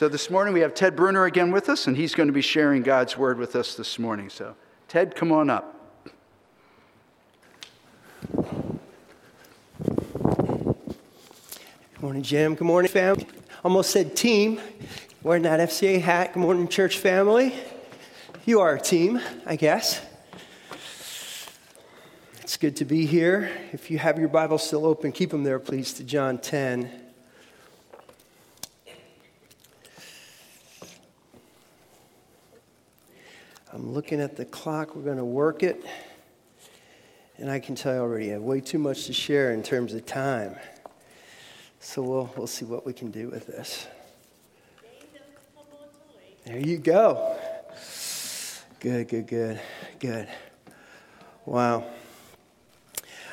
So this morning we have Ted Brunner again with us, and he's going to be sharing God's word with us this morning. So, Ted, come on up. Good morning, Jim. Good morning, fam. Almost said team. Wearing that FCA hat. Good morning, church family. You are a team, I guess. It's good to be here. If you have your Bible still open, keep them there, please, to John 10. Looking at the clock. We're going to work it. And I can tell you already, I have way too much to share in terms of time. So we'll, we'll see what we can do with this. There you go. Good, good, good, good. Wow.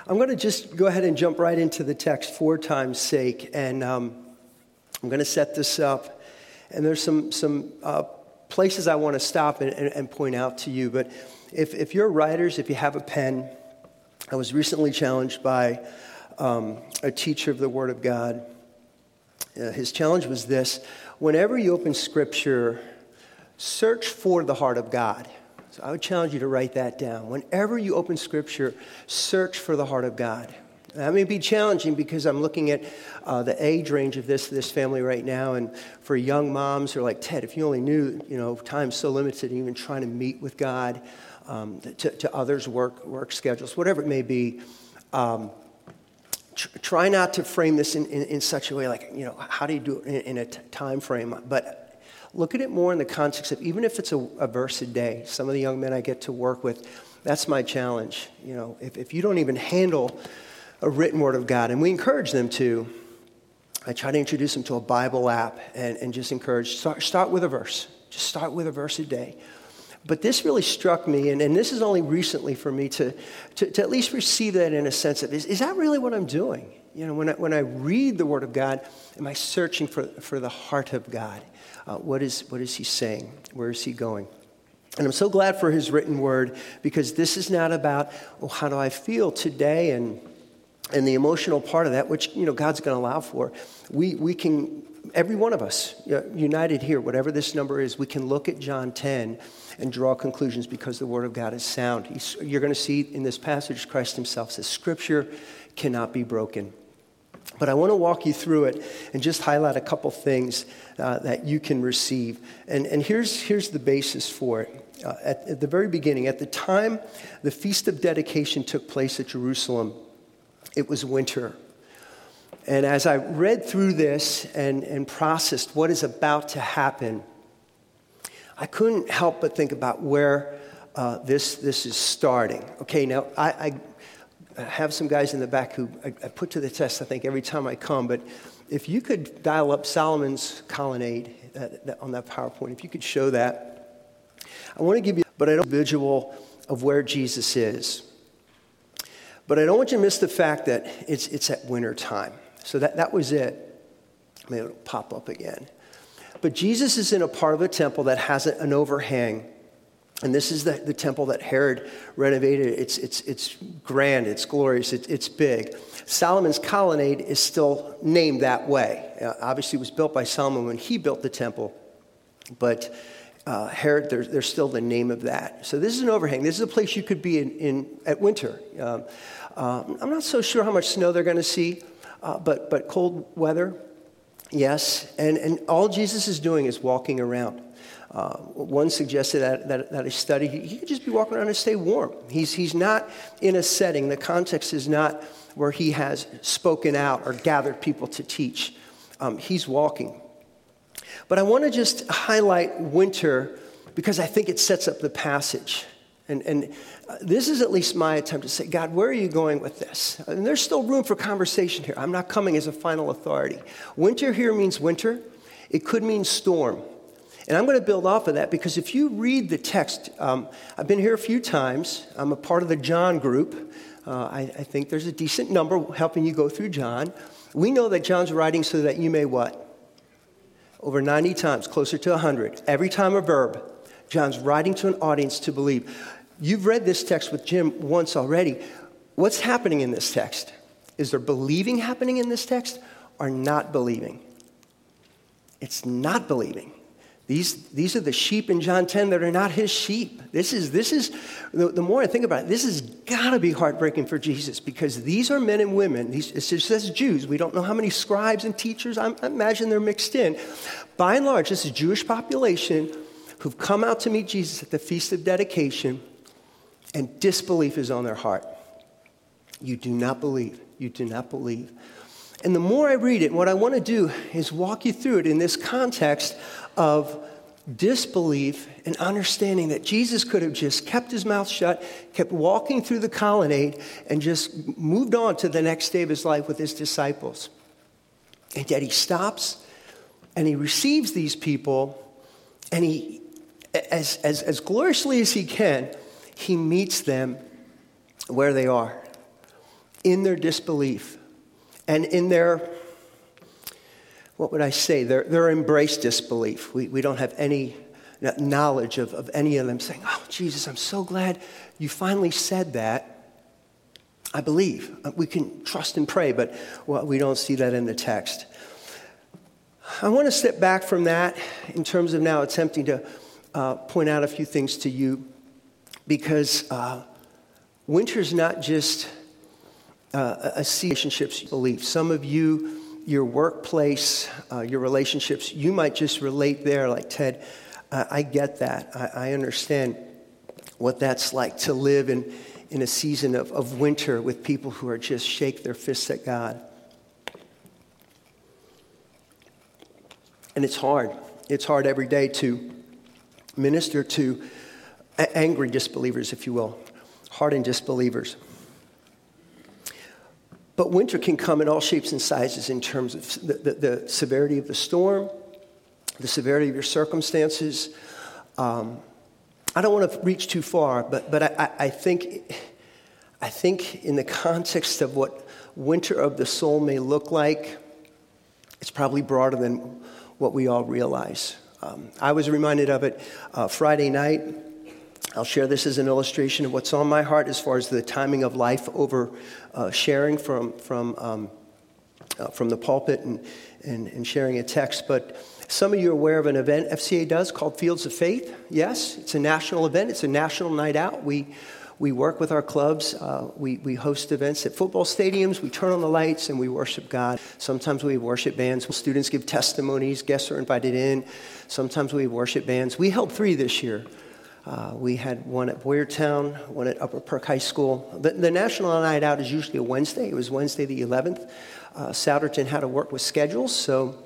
I'm going to just go ahead and jump right into the text for time's sake. And um, I'm going to set this up. And there's some, some uh, places I want to stop and, and, and point out to you. But if, if you're writers, if you have a pen, I was recently challenged by um, a teacher of the Word of God. Uh, his challenge was this whenever you open Scripture, search for the heart of God. So I would challenge you to write that down. Whenever you open Scripture, search for the heart of God. That may be challenging because I'm looking at uh, the age range of this this family right now, and for young moms who are like Ted, if you only knew, you know, time's so limited, even trying to meet with God, um, to, to, others' work, work schedules, whatever it may be. Um, tr- try not to frame this in, in, in, such a way like, you know, how do you do it in, in a t- time frame? But look at it more in the context of even if it's a, a, verse a day. Some of the young men I get to work with, that's my challenge. You know, if, if you don't even handle a written word of God, and we encourage them to, I try to introduce them to a Bible app and, and just encourage, start, start with a verse. Just start with a verse a day. But this really struck me, and, and this is only recently for me to, to, to, at least receive that in a sense of is, is that really what I'm doing? You know, when I, when I read the Word of God, am I searching for, for the heart of God? Uh, what, is, what is He saying? Where is He going? And I'm so glad for His written Word because this is not about, oh, how do I feel today and, and the emotional part of that, which, you know, God's going to allow for. We, we can, every one of us, united here, whatever this number is, we can look at John 10 and draw conclusions because the Word of God is sound. You're going to see in this passage, Christ Himself says, Scripture cannot be broken. But I want to walk you through it and just highlight a couple things uh, that you can receive. And, and here's, here's the basis for it. Uh, at, at the very beginning, at the time the Feast of Dedication took place at Jerusalem, it was winter. And as I read through this and, and processed what is about to happen, I couldn't help but think about where uh, this, this is starting. Okay, now I, I, have some guys in the back who I, I, put to the test, I think, every time I come, but if you could dial up Solomon's colonnade uh, that, on that PowerPoint, if you could show that, I want to give you, but don't visual of where Jesus is. But I don't want you to miss the fact that it's, it's at winter time. So that, that was it. Maybe it'll pop up again. But Jesus is in a part of the temple that has an overhang. And this is the, the temple that Herod renovated. It's, it's, it's grand, it's glorious, it's, it's big. Solomon's colonnade is still named that way. Uh, obviously, it was built by Solomon when he built the temple, but uh, Herod, there's, there's still the name of that. So, this is an overhang. This is a place you could be in, in at winter. Um, uh, I'm not so sure how much snow they're going to see, uh, but, but cold weather, Yes, and, and all Jesus is doing is walking around. Uh, one suggested that, that, that I he could just be walking around and stay warm. He's, he's not in a setting, the context is not where he has spoken out or gathered people to teach. Um, he's walking. But I want to just highlight winter because I think it sets up the passage. And, and this is at least my attempt to say, God, where are you going with this? And there's still room for conversation here. I'm not coming as a final authority. Winter here means winter, it could mean storm. And I'm going to build off of that because if you read the text, um, I've been here a few times. I'm a part of the John group. Uh, I, I think there's a decent number helping you go through John. We know that John's writing so that you may what? Over 90 times, closer to 100. Every time a verb. John's writing to an audience to believe. You've read this text with Jim once already. What's happening in this text? Is there believing happening in this text or not believing? It's not believing. These, these are the sheep in John 10 that are not his sheep. This is, this is the, the more I think about it, this has got to be heartbreaking for Jesus because these are men and women. These, it says Jews. We don't know how many scribes and teachers. I, imagine they're mixed in. By and large, this is a Jewish population who've come out to meet Jesus at the Feast of Dedication, and disbelief is on their heart. You do not believe. You do not believe. And the more I read it, what I want to do is walk you through it in this context of disbelief and understanding that Jesus could have just kept his mouth shut, kept walking through the colonnade, and just moved on to the next day of his life with his disciples. And yet he stops and he receives these people, and he, as, as, as gloriously as he can, he meets them where they are in their disbelief and in their what would I say? They're, they're embraced disbelief. We, we don't have any knowledge of, of any of them saying, Oh, Jesus, I'm so glad you finally said that. I believe. Uh, we can trust and pray, but well, we don't see that in the text. I want to step back from that in terms of now attempting to uh, point out a few things to you because uh, winter is not just uh, a relationships belief. Some of you your workplace, uh, your relationships, you might just relate there, like Ted. Uh, I get that. I, I, understand what that's like to live in, in a season of, of winter with people who are just shake their fists at God. And it's hard. It's hard every day to minister to angry disbelievers, if you will, hardened disbelievers. But winter can come in all shapes and sizes in terms of the, the, the severity of the storm, the severity of your circumstances. Um, I don't want to reach too far, but, but I, I, think, I think in the context of what winter of the soul may look like, it's probably broader than what we all realize. Um, I was reminded of it uh, Friday night. I'll share this as an illustration of what's on my heart as far as the timing of life over uh, sharing from, from, um, uh, from the pulpit and, and, and sharing a text. But some of you are aware of an event FCA does called Fields of Faith. Yes, it's a national event, it's a national night out. We, we work with our clubs. Uh, we, we host events at football stadiums. We turn on the lights and we worship God. Sometimes we worship bands. Students give testimonies. Guests are invited in. Sometimes we worship bands. We held three this year. Uh, we had one at Boyertown, one at Upper Perk High School. The, the, National Night Out is usually a Wednesday. It was Wednesday the 11th. Uh, Souderton had to work with schedules, so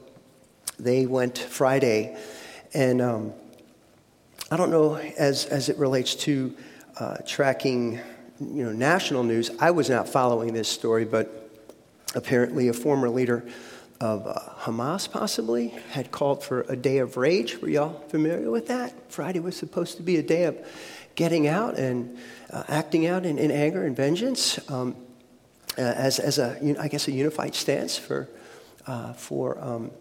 they went Friday. And um, I don't know, as, as it relates to uh, tracking you know, national news, I was not following this story, but apparently a former leader of uh, Hamas, possibly, had called for a day of rage. Were y'all familiar with that? Friday was supposed to be a day of getting out and uh, acting out in, in, anger and vengeance um, uh, as, as a, I guess, a unified stance for, uh, for um,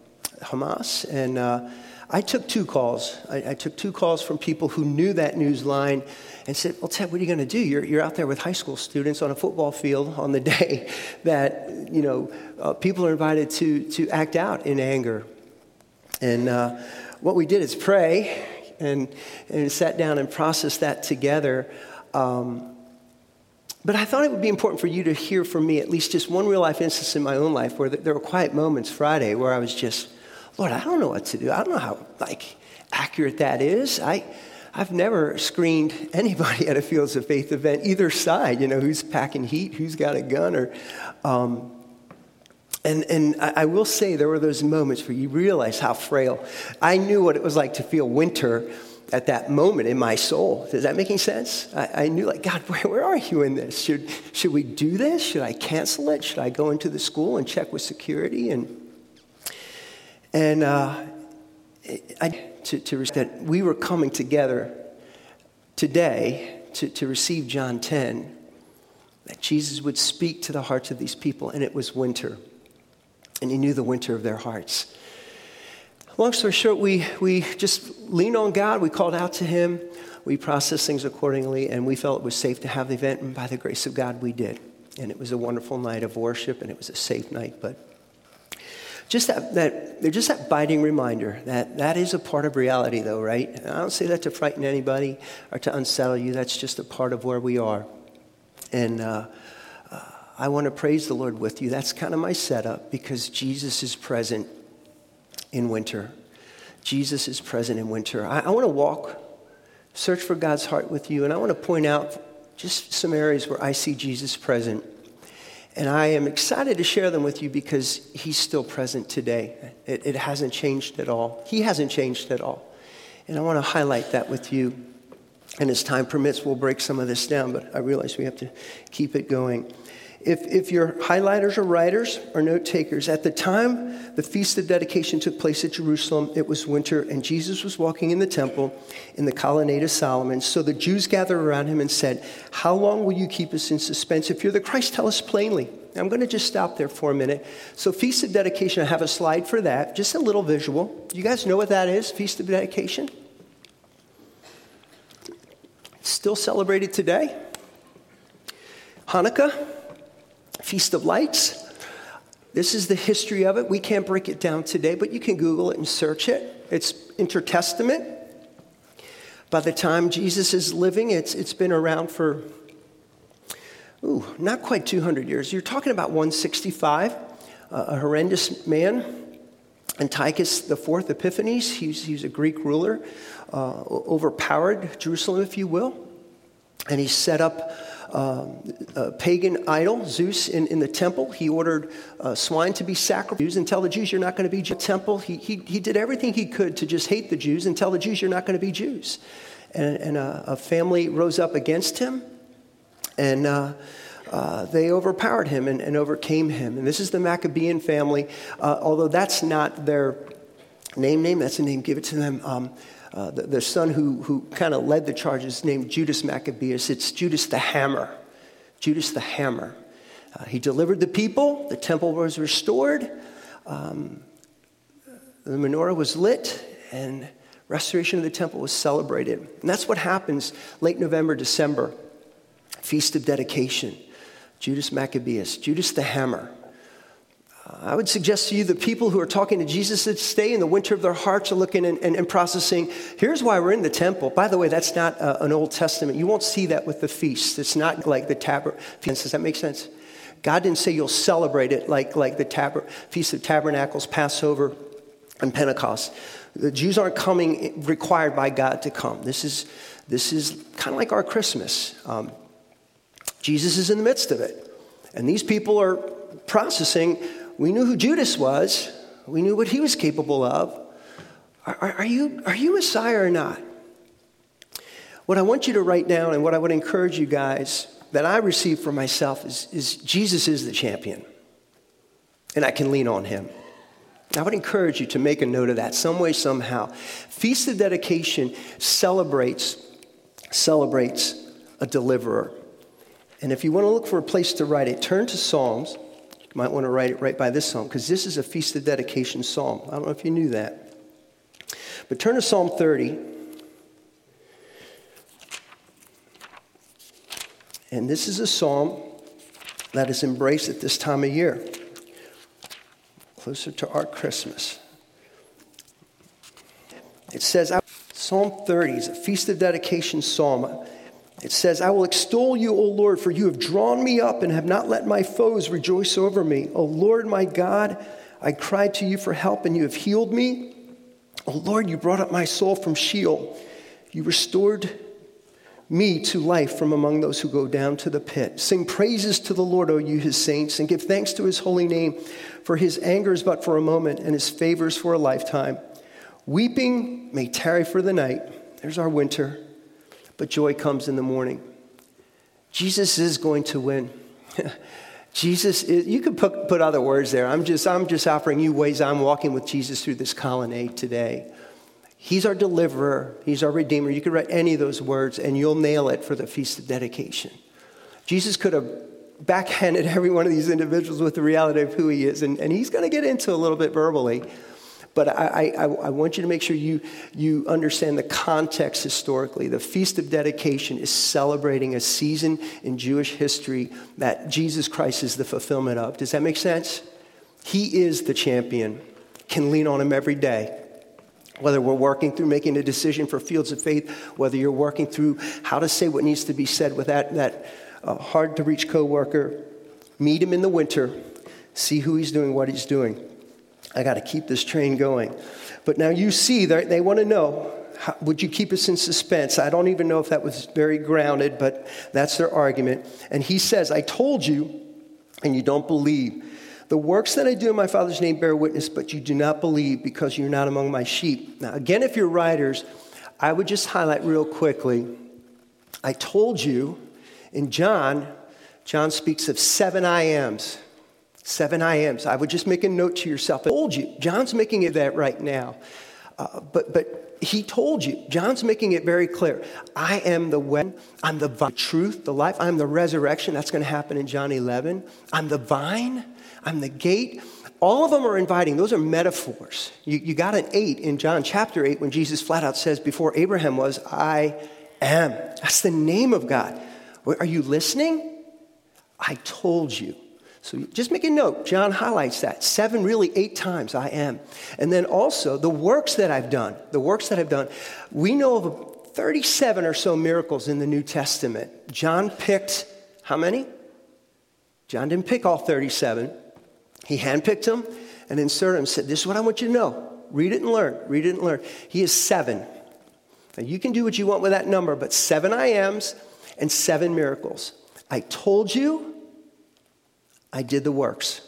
Hamas. And uh, I took two calls. I, I, took two calls from people who knew that news line and said, Well, Ted, what are you going to do? You're, you're out there with high school students on a football field on the day that, you know, uh, people are invited to, to act out in anger. And uh, what we did is pray and, and sat down and processed that together. Um, but I thought it would be important for you to hear from me at least just one real life instance in my own life where there were quiet moments Friday where I was just, Lord, I don't know what to do. I don't know how like accurate that is. I, I've never screened anybody at a Fields of Faith event, either side, you know, who's packing heat, who's got a gun, or. Um, and, and I, will say there were those moments where you realize how frail. I knew what it was like to feel winter at that moment in my soul. Is that making sense? I, I knew, like, God, where, where, are you in this? Should, should we do this? Should I cancel it? Should I go into the school and check with security? And and uh, I, to, to, that we were coming together today to, to receive John 10, that Jesus would speak to the hearts of these people, and it was winter. And he knew the winter of their hearts. Long story short, we, we just leaned on God, we called out to him, we processed things accordingly, and we felt it was safe to have the event, and by the grace of God, we did. And it was a wonderful night of worship, and it was a safe night, but just that, that they're just that biting reminder that that is a part of reality, though, right? And I don't say that to frighten anybody or to unsettle you. That's just a part of where we are. And uh, uh, I want to praise the Lord with you. That's kind of my setup because Jesus is present in winter. Jesus is present in winter. I, I want to walk, search for God's heart with you, and I want to point out just some areas where I see Jesus present. And I am excited to share them with you because he's still present today. It, it, hasn't changed at all. He hasn't changed at all. And I want to highlight that with you. And as time permits, we'll break some of this down, but I realize we have to keep it going. If, if you're highlighters or writers or note takers, at the time the Feast of Dedication took place at Jerusalem, it was winter, and Jesus was walking in the temple in the colonnade of Solomon. So the Jews gathered around him and said, How long will you keep us in suspense? If you're the Christ, tell us plainly. I'm going to just stop there for a minute. So, Feast of Dedication, I have a slide for that, just a little visual. You guys know what that is, Feast of Dedication? still celebrated today. Hanukkah, Feast of Lights. This is the history of it. We can't break it down today, but you can Google it and search it. It's intertestament. By the time Jesus is living, it's, it's been around for, ooh, not quite 200 years. You're talking about 165, uh, a horrendous man. Antiochus IV Epiphanes, he's, he's a Greek ruler, uh, overpowered Jerusalem, if you will. And he set up a pagan idol, Zeus, in, in the temple. He ordered uh, swine to be sacrificed and tell the Jews, You're not going to be Jews. Temple. He, he, he did everything he could to just hate the Jews and tell the Jews, You're not going to be Jews. And, and a, a, family rose up against him, and uh, uh, they overpowered him and, and, overcame him. And this is the Maccabean family, uh, although that's not their name, name, that's a name, give it to them. Um, uh, the, the, son who, who kind of led the charges named Judas Maccabeus. It's Judas the Hammer. Judas the Hammer. Uh, he delivered the people, the temple was restored, um, the menorah was lit, and restoration of the temple was celebrated. And that's what happens late November, December, Feast of Dedication. Judas Maccabeus, Judas the Hammer. I would suggest to you the people who are talking to Jesus that stay in the winter of their hearts are looking and, and, and processing. Here's why we're in the temple. By the way, that's not uh, an Old Testament. You won't see that with the feasts. It's not like the tabernacle. Does that make sense? God didn't say you'll celebrate it like, like the Feast of Tabernacles, Passover, and Pentecost. The Jews aren't coming required by God to come. This is, this is kind of like our Christmas. Um, Jesus is in the midst of it. And these people are processing we knew who Judas was, we knew what he was capable of. Are, are, are, you, are you Messiah or not? What I want you to write down and what I would encourage you guys that I receive for myself is, is Jesus is the champion, and I can lean on him. I would encourage you to make a note of that some way, somehow. Feast of Dedication celebrates, celebrates a deliverer. And if you want to look for a place to write it, turn to Psalms you might want to write it right by this psalm because this is a feast of dedication psalm. I don't know if you knew that. But turn to Psalm 30. And this is a psalm that is embraced at this time of year, closer to our Christmas. It says, Psalm 30 is a feast of dedication psalm. It says, I will extol you, O Lord, for you have drawn me up and have not let my foes rejoice over me. O Lord, my God, I cried to you for help and you have healed me. O Lord, you brought up my soul from Sheol. You restored me to life from among those who go down to the pit. Sing praises to the Lord, O you his saints, and give thanks to his holy name, for his anger is but for a moment and his favors for a lifetime. Weeping may tarry for the night. There's our winter but joy comes in the morning. Jesus is going to win. Jesus is, you could put, put other words there. I'm just, I'm just offering you ways I'm walking with Jesus through this colonnade today. He's our deliverer, He's our redeemer. You could write any of those words and you'll nail it for the Feast of Dedication. Jesus could have backhanded every one of these individuals with the reality of who He is, and, and He's going to get into a little bit verbally. But I, I, I, want you to make sure you, you understand the context historically. The Feast of Dedication is celebrating a season in Jewish history that Jesus Christ is the fulfillment of. Does that make sense? He is the champion. can lean on Him every day. Whether we're working through making a decision for fields of faith, whether you're working through how to say what needs to be said with that, that uh, hard to reach coworker, meet him in the winter, see who he's doing, what he's doing. I got to keep this train going. But now you see, they want to know how, would you keep us in suspense? I don't even know if that was very grounded, but that's their argument. And he says, I told you, and you don't believe. The works that I do in my Father's name bear witness, but you do not believe because you're not among my sheep. Now, again, if you're writers, I would just highlight real quickly I told you in John, John speaks of seven I ams. Seven I ams. I would just make a note to yourself. I told you. John's making it that right now. Uh, but, but he told you. John's making it very clear. I am the way, I'm the truth, the life, I'm the resurrection. That's going to happen in John 11. I'm the vine. I'm the gate. All of them are inviting. Those are metaphors. You, you got an eight in John chapter 8 when Jesus flat out says, Before Abraham was, I am. That's the name of God. Are you listening? I told you. So just make a note. John highlights that. Seven, really eight times, I am. And then also, the works that I've done, the works that I've done, we know of 37 or so miracles in the New Testament. John picked how many? John didn't pick all 37. He handpicked them and inserted them, said, This is what I want you to know. Read it and learn. Read it and learn. He is seven. Now, you can do what you want with that number, but seven I ams and seven miracles. I told you, I did the works.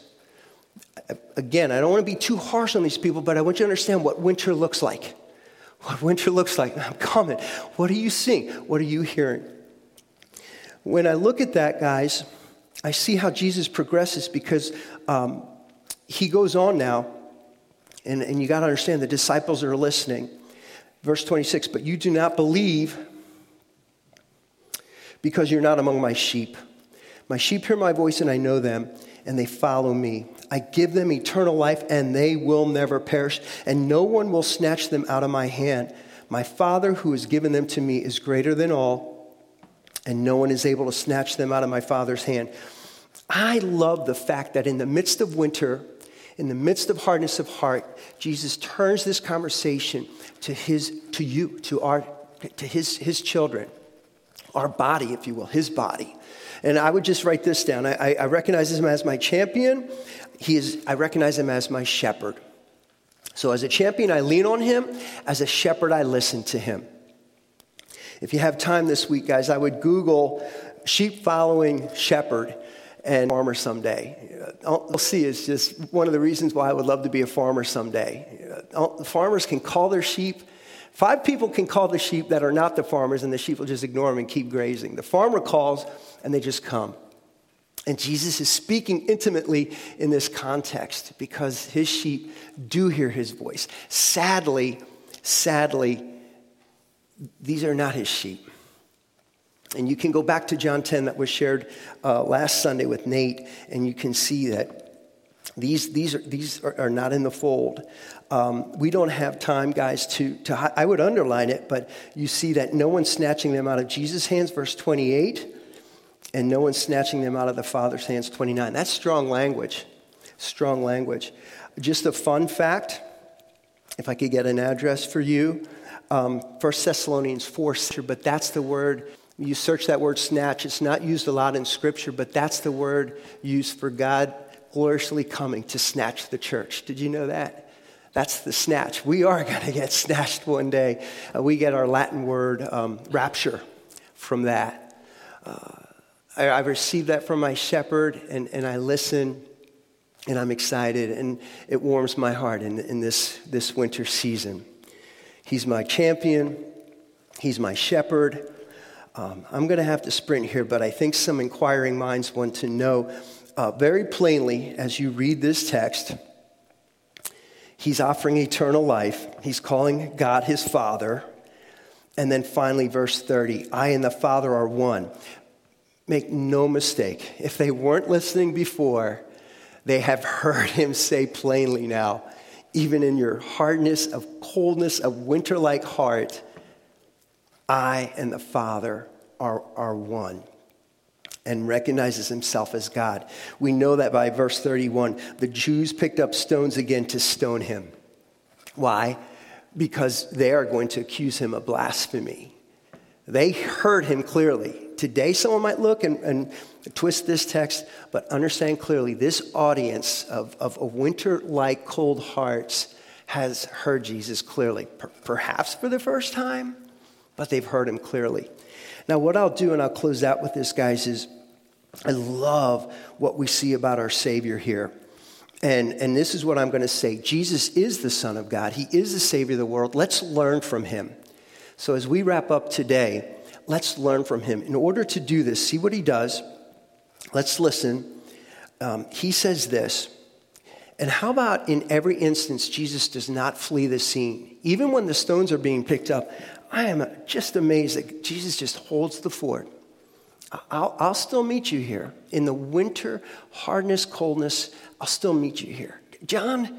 Again, I don't want to be too harsh on these people, but I want you to understand what winter looks like. What winter looks like. I'm coming. What are you seeing? What are you hearing? When I look at that, guys, I see how Jesus progresses because um, he goes on now, and, and you got to understand the disciples are listening. Verse 26 But you do not believe because you're not among my sheep. My sheep hear my voice, and I know them, and they follow me. I give them eternal life, and they will never perish, and no one will snatch them out of my hand. My Father, who has given them to me, is greater than all, and no one is able to snatch them out of my Father's hand. I love the fact that in the midst of winter, in the midst of hardness of heart, Jesus turns this conversation to his, to you, to our, to his, his children, our body, if you will, his body. And I would just write this down. I, I recognize him as my champion. He is, I recognize him as my shepherd. So as a champion, I lean on him. As a shepherd, I listen to him. If you have time this week, guys, I would Google sheep following shepherd and farmer someday. I'll see is just one of the reasons why I would love to be a farmer someday. Uh, farmers can call their sheep. Five people can call the sheep that are not the farmers, and the sheep will just ignore them and keep grazing. The farmer calls, and they just come. And Jesus is speaking intimately in this context because his sheep do hear his voice. Sadly, sadly, these are not his sheep. And you can go back to John 10 that was shared uh, last Sunday with Nate, and you can see that these, these, are, these are, are not in the fold. Um, we don't have time, guys, to, to, I would underline it, but you see that no one's snatching them out of Jesus' hands, verse 28, and no one's snatching them out of the Father's hands, 29. That's strong language. Strong language. Just a fun fact, if I could get an address for you, um, 1 Thessalonians 4, but that's the word you search that word snatch, it's not used a lot in Scripture, but that's the word used for God gloriously coming to snatch the church. Did you know that? That's the snatch. We are going to get snatched one day. Uh, we get our Latin word um, rapture from that. Uh, I, I received that from my shepherd, and, and I listen, and I'm excited, and it warms my heart in, in this, this winter season. He's my champion, he's my shepherd. Um, I'm going to have to sprint here, but I think some inquiring minds want to know uh, very plainly as you read this text. He's offering eternal life. He's calling God his Father. And then finally, verse 30 I and the Father are one. Make no mistake, if they weren't listening before, they have heard him say plainly now, even in your hardness of coldness of winter like heart, I and the Father are, are one and recognizes himself as God. We know that by verse 31. The Jews picked up stones again to stone him. Why? Because they are going to accuse him of blasphemy. They heard him clearly. Today, someone might look and, and twist this text, but understand clearly this audience of, of, of winter like cold hearts has heard Jesus clearly, per- perhaps for the first time, but they've heard him clearly. Now, what I'll do, and I'll close out with this, guys, is I love what we see about our Savior here. And, and this is what I'm going to say Jesus is the Son of God, He is the Savior of the world. Let's learn from Him. So, as we wrap up today, let's learn from Him. In order to do this, see what He does. Let's listen. Um, he says this. And how about in every instance, Jesus does not flee the scene? Even when the stones are being picked up, I am just amazed that Jesus just holds the fort. I'll, I'll still meet you here. In the winter, hardness, coldness, I'll still meet you here. John,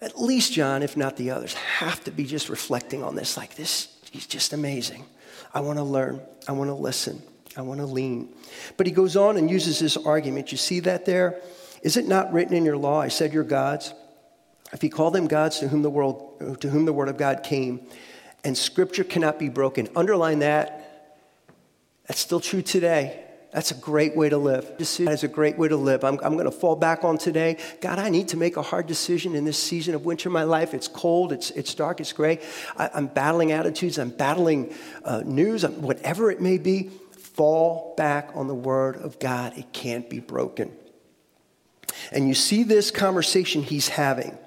at least John, if not the others, have to be just reflecting on this like this. He's just amazing. I want to learn. I want to listen. I want to lean. But he goes on and uses this argument. You see that there? Is it not written in your law, I said you're gods? If he called them gods to whom the world to whom the word of God came, and scripture cannot be broken. Underline that. That's still true today. That's a great way to live. That is a great way to live. I'm, I'm going to fall back on today. God, I need to make a hard decision in this season of winter in my life. It's cold, it's, it's dark, it's gray. I, am battling attitudes, I'm battling uh, news, I'm, whatever it may be. Fall back on the word of God. It can't be broken. And you see this conversation he's having.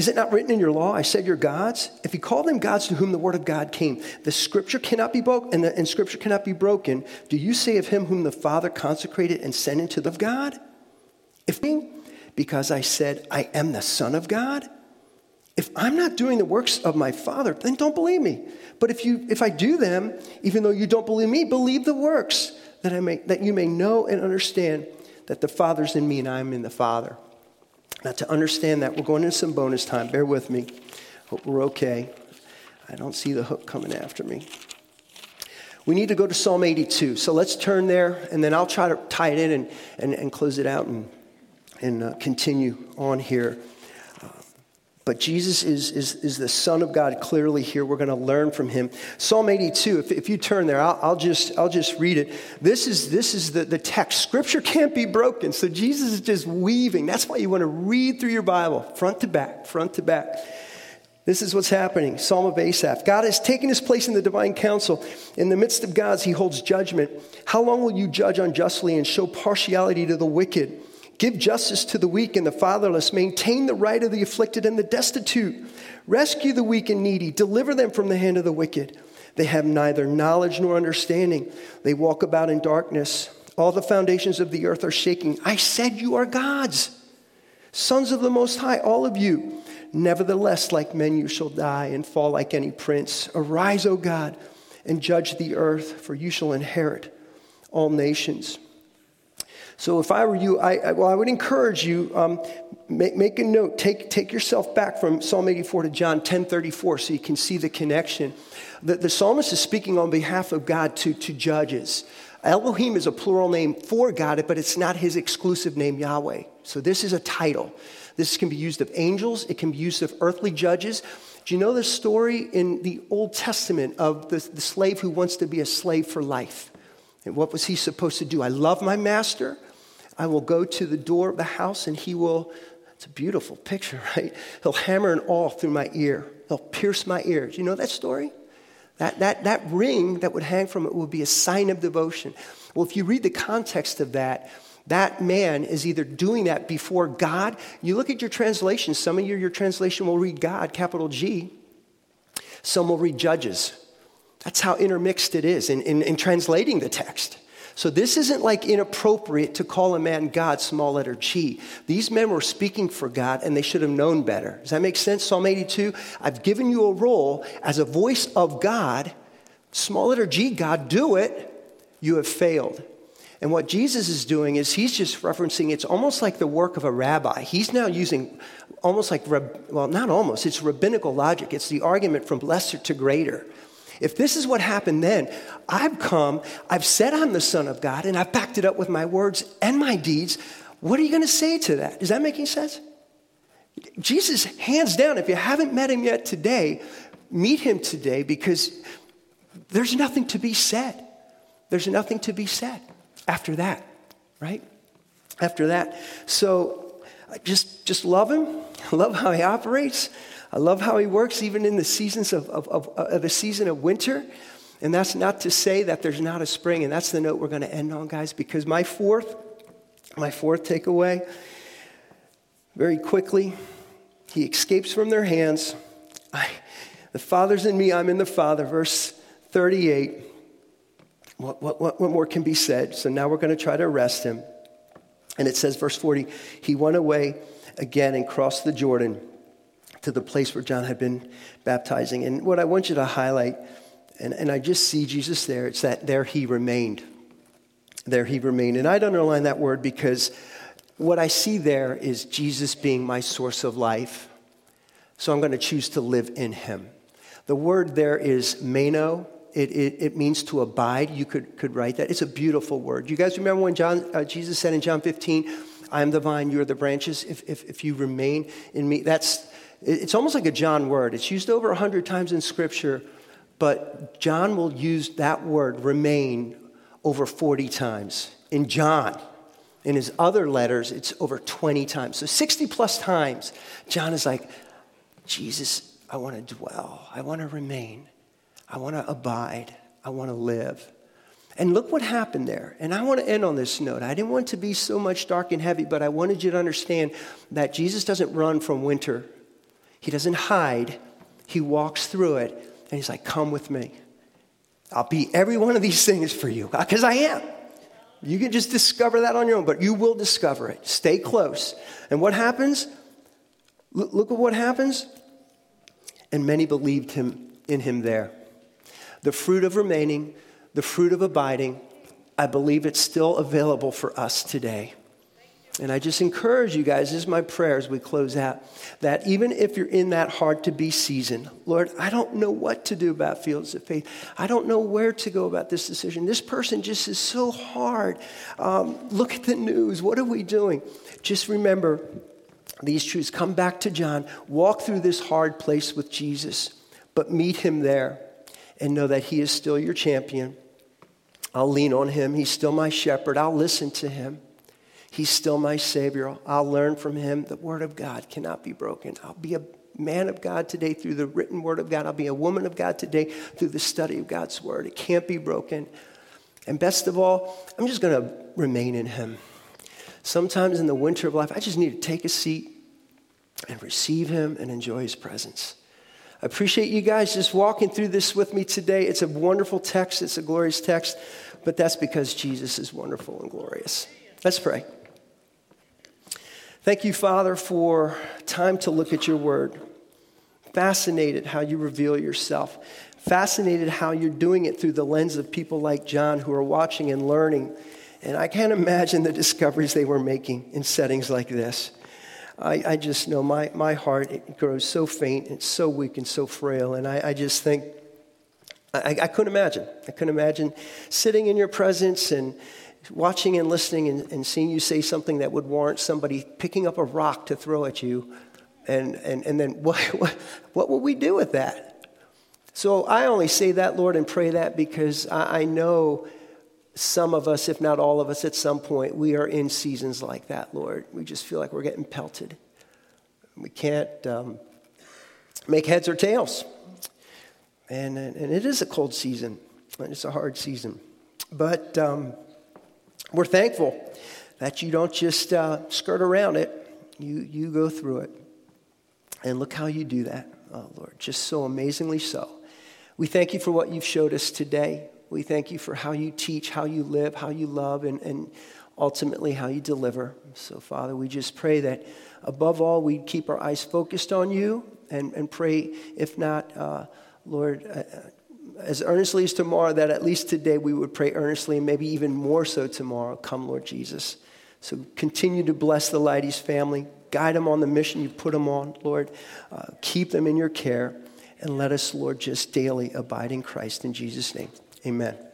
Is it not written in your law, I said you're gods? If you call them gods to whom the word of God came, the scripture cannot be broken, and, and scripture cannot be broken. Do you say of him whom the Father consecrated and sent into the God? If because I said I am the Son of God? If I'm not doing the works of my Father, then don't believe me. But if you if I do them, even though you don't believe me, believe the works, that I may that you may know and understand that the Father's in me and I'm in the Father. Now, to understand that, we're going into some bonus time. Bear with me. Hope we're okay. I don't see the hook coming after me. We need to go to Psalm 82. So let's turn there, and then I'll try to tie it in and, and, and close it out and, and uh, continue on here. But Jesus is, is, is the Son of God clearly here. We're going to learn from him. Psalm 82, if, if you turn there, I'll, I'll, just, I'll just read it. This is, this is the, the text. Scripture can't be broken. So Jesus is just weaving. That's why you want to read through your Bible, front to back, front to back. This is what's happening. Psalm of Asaph. God has taken his place in the divine council. In the midst of gods, he holds judgment. How long will you judge unjustly and show partiality to the wicked? Give justice to the weak and the fatherless. Maintain the right of the afflicted and the destitute. Rescue the weak and needy. Deliver them from the hand of the wicked. They have neither knowledge nor understanding. They walk about in darkness. All the foundations of the earth are shaking. I said, You are gods, sons of the Most High, all of you. Nevertheless, like men, you shall die and fall like any prince. Arise, O God, and judge the earth, for you shall inherit all nations. So if I were you, I, I well, I would encourage you, um, make, make, a note, take, take yourself back from Psalm 84 to John 1034 so you can see the connection. The, the psalmist is speaking on behalf of God to, to judges. Elohim is a plural name for God, but it's not his exclusive name, Yahweh. So this is a title. This can be used of angels, it can be used of earthly judges. Do you know the story in the Old Testament of the, the slave who wants to be a slave for life? And what was he supposed to do? I love my master. I will go to the door of the house and he will, it's a beautiful picture, right? He'll hammer an awl through my ear. He'll pierce my ear. Do you know that story? That, that, that ring that would hang from it would be a sign of devotion. Well, if you read the context of that, that man is either doing that before God. You look at your translation, some of you, your translation will read God, capital G. Some will read Judges. That's how intermixed it is in, in, in translating the text. So this isn't like inappropriate to call a man God, small letter G. These men were speaking for God and they should have known better. Does that make sense? Psalm 82 I've given you a role as a voice of God, small letter G, God, do it. You have failed. And what Jesus is doing is he's just referencing it's almost like the work of a rabbi. He's now using almost like, well, not almost, it's rabbinical logic. It's the argument from lesser to greater. If this is what happened then, I've come, I've said I'm the Son of God, and I've backed it up with my words and my deeds. What are you going to say to that? Is that making sense? Jesus, hands down, if you haven't met him yet today, meet him today because there's nothing to be said. There's nothing to be said after that, right? After that. So uh, just, just love him. Love how he operates. I love how he works even in the seasons of, of, of, of the season of winter. And that's not to say that there's not a spring. And that's the note we're going to end on, guys, because my fourth, my fourth takeaway, very quickly, he escapes from their hands. I, the Father's in me, I'm in the Father. Verse 38. What, what, what more can be said? So now we're going to try to arrest him. And it says, verse 40, he went away again and crossed the Jordan to the place where John had been baptizing. And what I want you to highlight, and, and I just see Jesus there, it's that there he remained. There he remained. And I'd underline that word because what I see there is Jesus being my source of life. So I'm going to choose to live in him. The word there is meno. It, it, it, means to abide. You could, could write that. It's a beautiful word. You guys remember when John, uh, Jesus said in John 15, I am the vine, you are the branches. If, if, if you remain in me, that's, it's almost like a John word. It's used over 100 times in Scripture, but John will use that word, remain, over 40 times. In John, in his other letters, it's over 20 times. So 60 plus times, John is like, Jesus, I want to dwell. I want to remain. I want to abide. I want to live. And look what happened there. And I want to end on this note. I didn't want to be so much dark and heavy, but I wanted you to understand that Jesus doesn't run from winter, He doesn't hide. He walks through it, and He's like, Come with me. I'll be every one of these things for you, uh, because I am. You can just discover that on your own, but you will discover it. Stay close. And what happens? Look at what happens. And many believed him in him there. The fruit of remaining, the fruit of abiding, I believe it's still available for us today. And I just encourage you guys, this is my prayer as we close out, that even if you're in that hard to be season, Lord, I don't know what to do about fields of faith. I don't know where to go about this decision. This person just is so hard. Um, look at the news. What are we doing? Just remember these truths. Come back to John. Walk through this hard place with Jesus, but meet him there and know that he is still your champion. I'll lean on him. He's still my shepherd. I'll listen to him. He's still my Savior. I'll learn from Him. The Word of God cannot be broken. I'll be a man of God today through the written Word of God. I'll be a woman of God today through the study of God's Word. It can't be broken. And best of all, I'm just going to remain in Him. Sometimes in the winter of life, I just need to take a seat and receive Him and enjoy His presence. I appreciate you guys just walking through this with me today. It's a wonderful text, it's a glorious text, but that's because Jesus is wonderful and glorious. Let's pray. Thank you, Father, for time to look at your word. Fascinated how you reveal yourself. Fascinated how you're doing it through the lens of people like John who are watching and learning. And I can't imagine the discoveries they were making in settings like this. I, I just know my, my heart it grows so faint, and so weak and so frail. And I, I just think, I, I couldn't imagine. I couldn't imagine sitting in your presence and, watching and listening and, and, seeing you say something that would warrant somebody picking up a rock to throw at you. And, and, and then what, what, what will we do with that? So I only say that, Lord, and pray that because I, I know some of us, if not all of us, at some point, we are in seasons like that, Lord. We just feel like we're getting pelted. We can't um, make heads or tails. And, and it is a cold season, and it's a hard season. But um, we're thankful that you don't just uh, skirt around it, you, you go through it. And look how you do that, oh Lord, just so amazingly so. We thank you for what you've showed us today. We thank you for how you teach, how you live, how you love, and, and ultimately how you deliver. So, Father, we just pray that above all, we keep our eyes focused on you and, and pray, if not, uh, Lord, uh, as earnestly as tomorrow, that at least today we would pray earnestly, and maybe even more so tomorrow. Come, Lord Jesus. So continue to bless the Leidy's family. Guide them on the mission you put them on, Lord. Uh, keep them in your care. And let us, Lord, just daily abide in Christ. In Jesus' name, amen.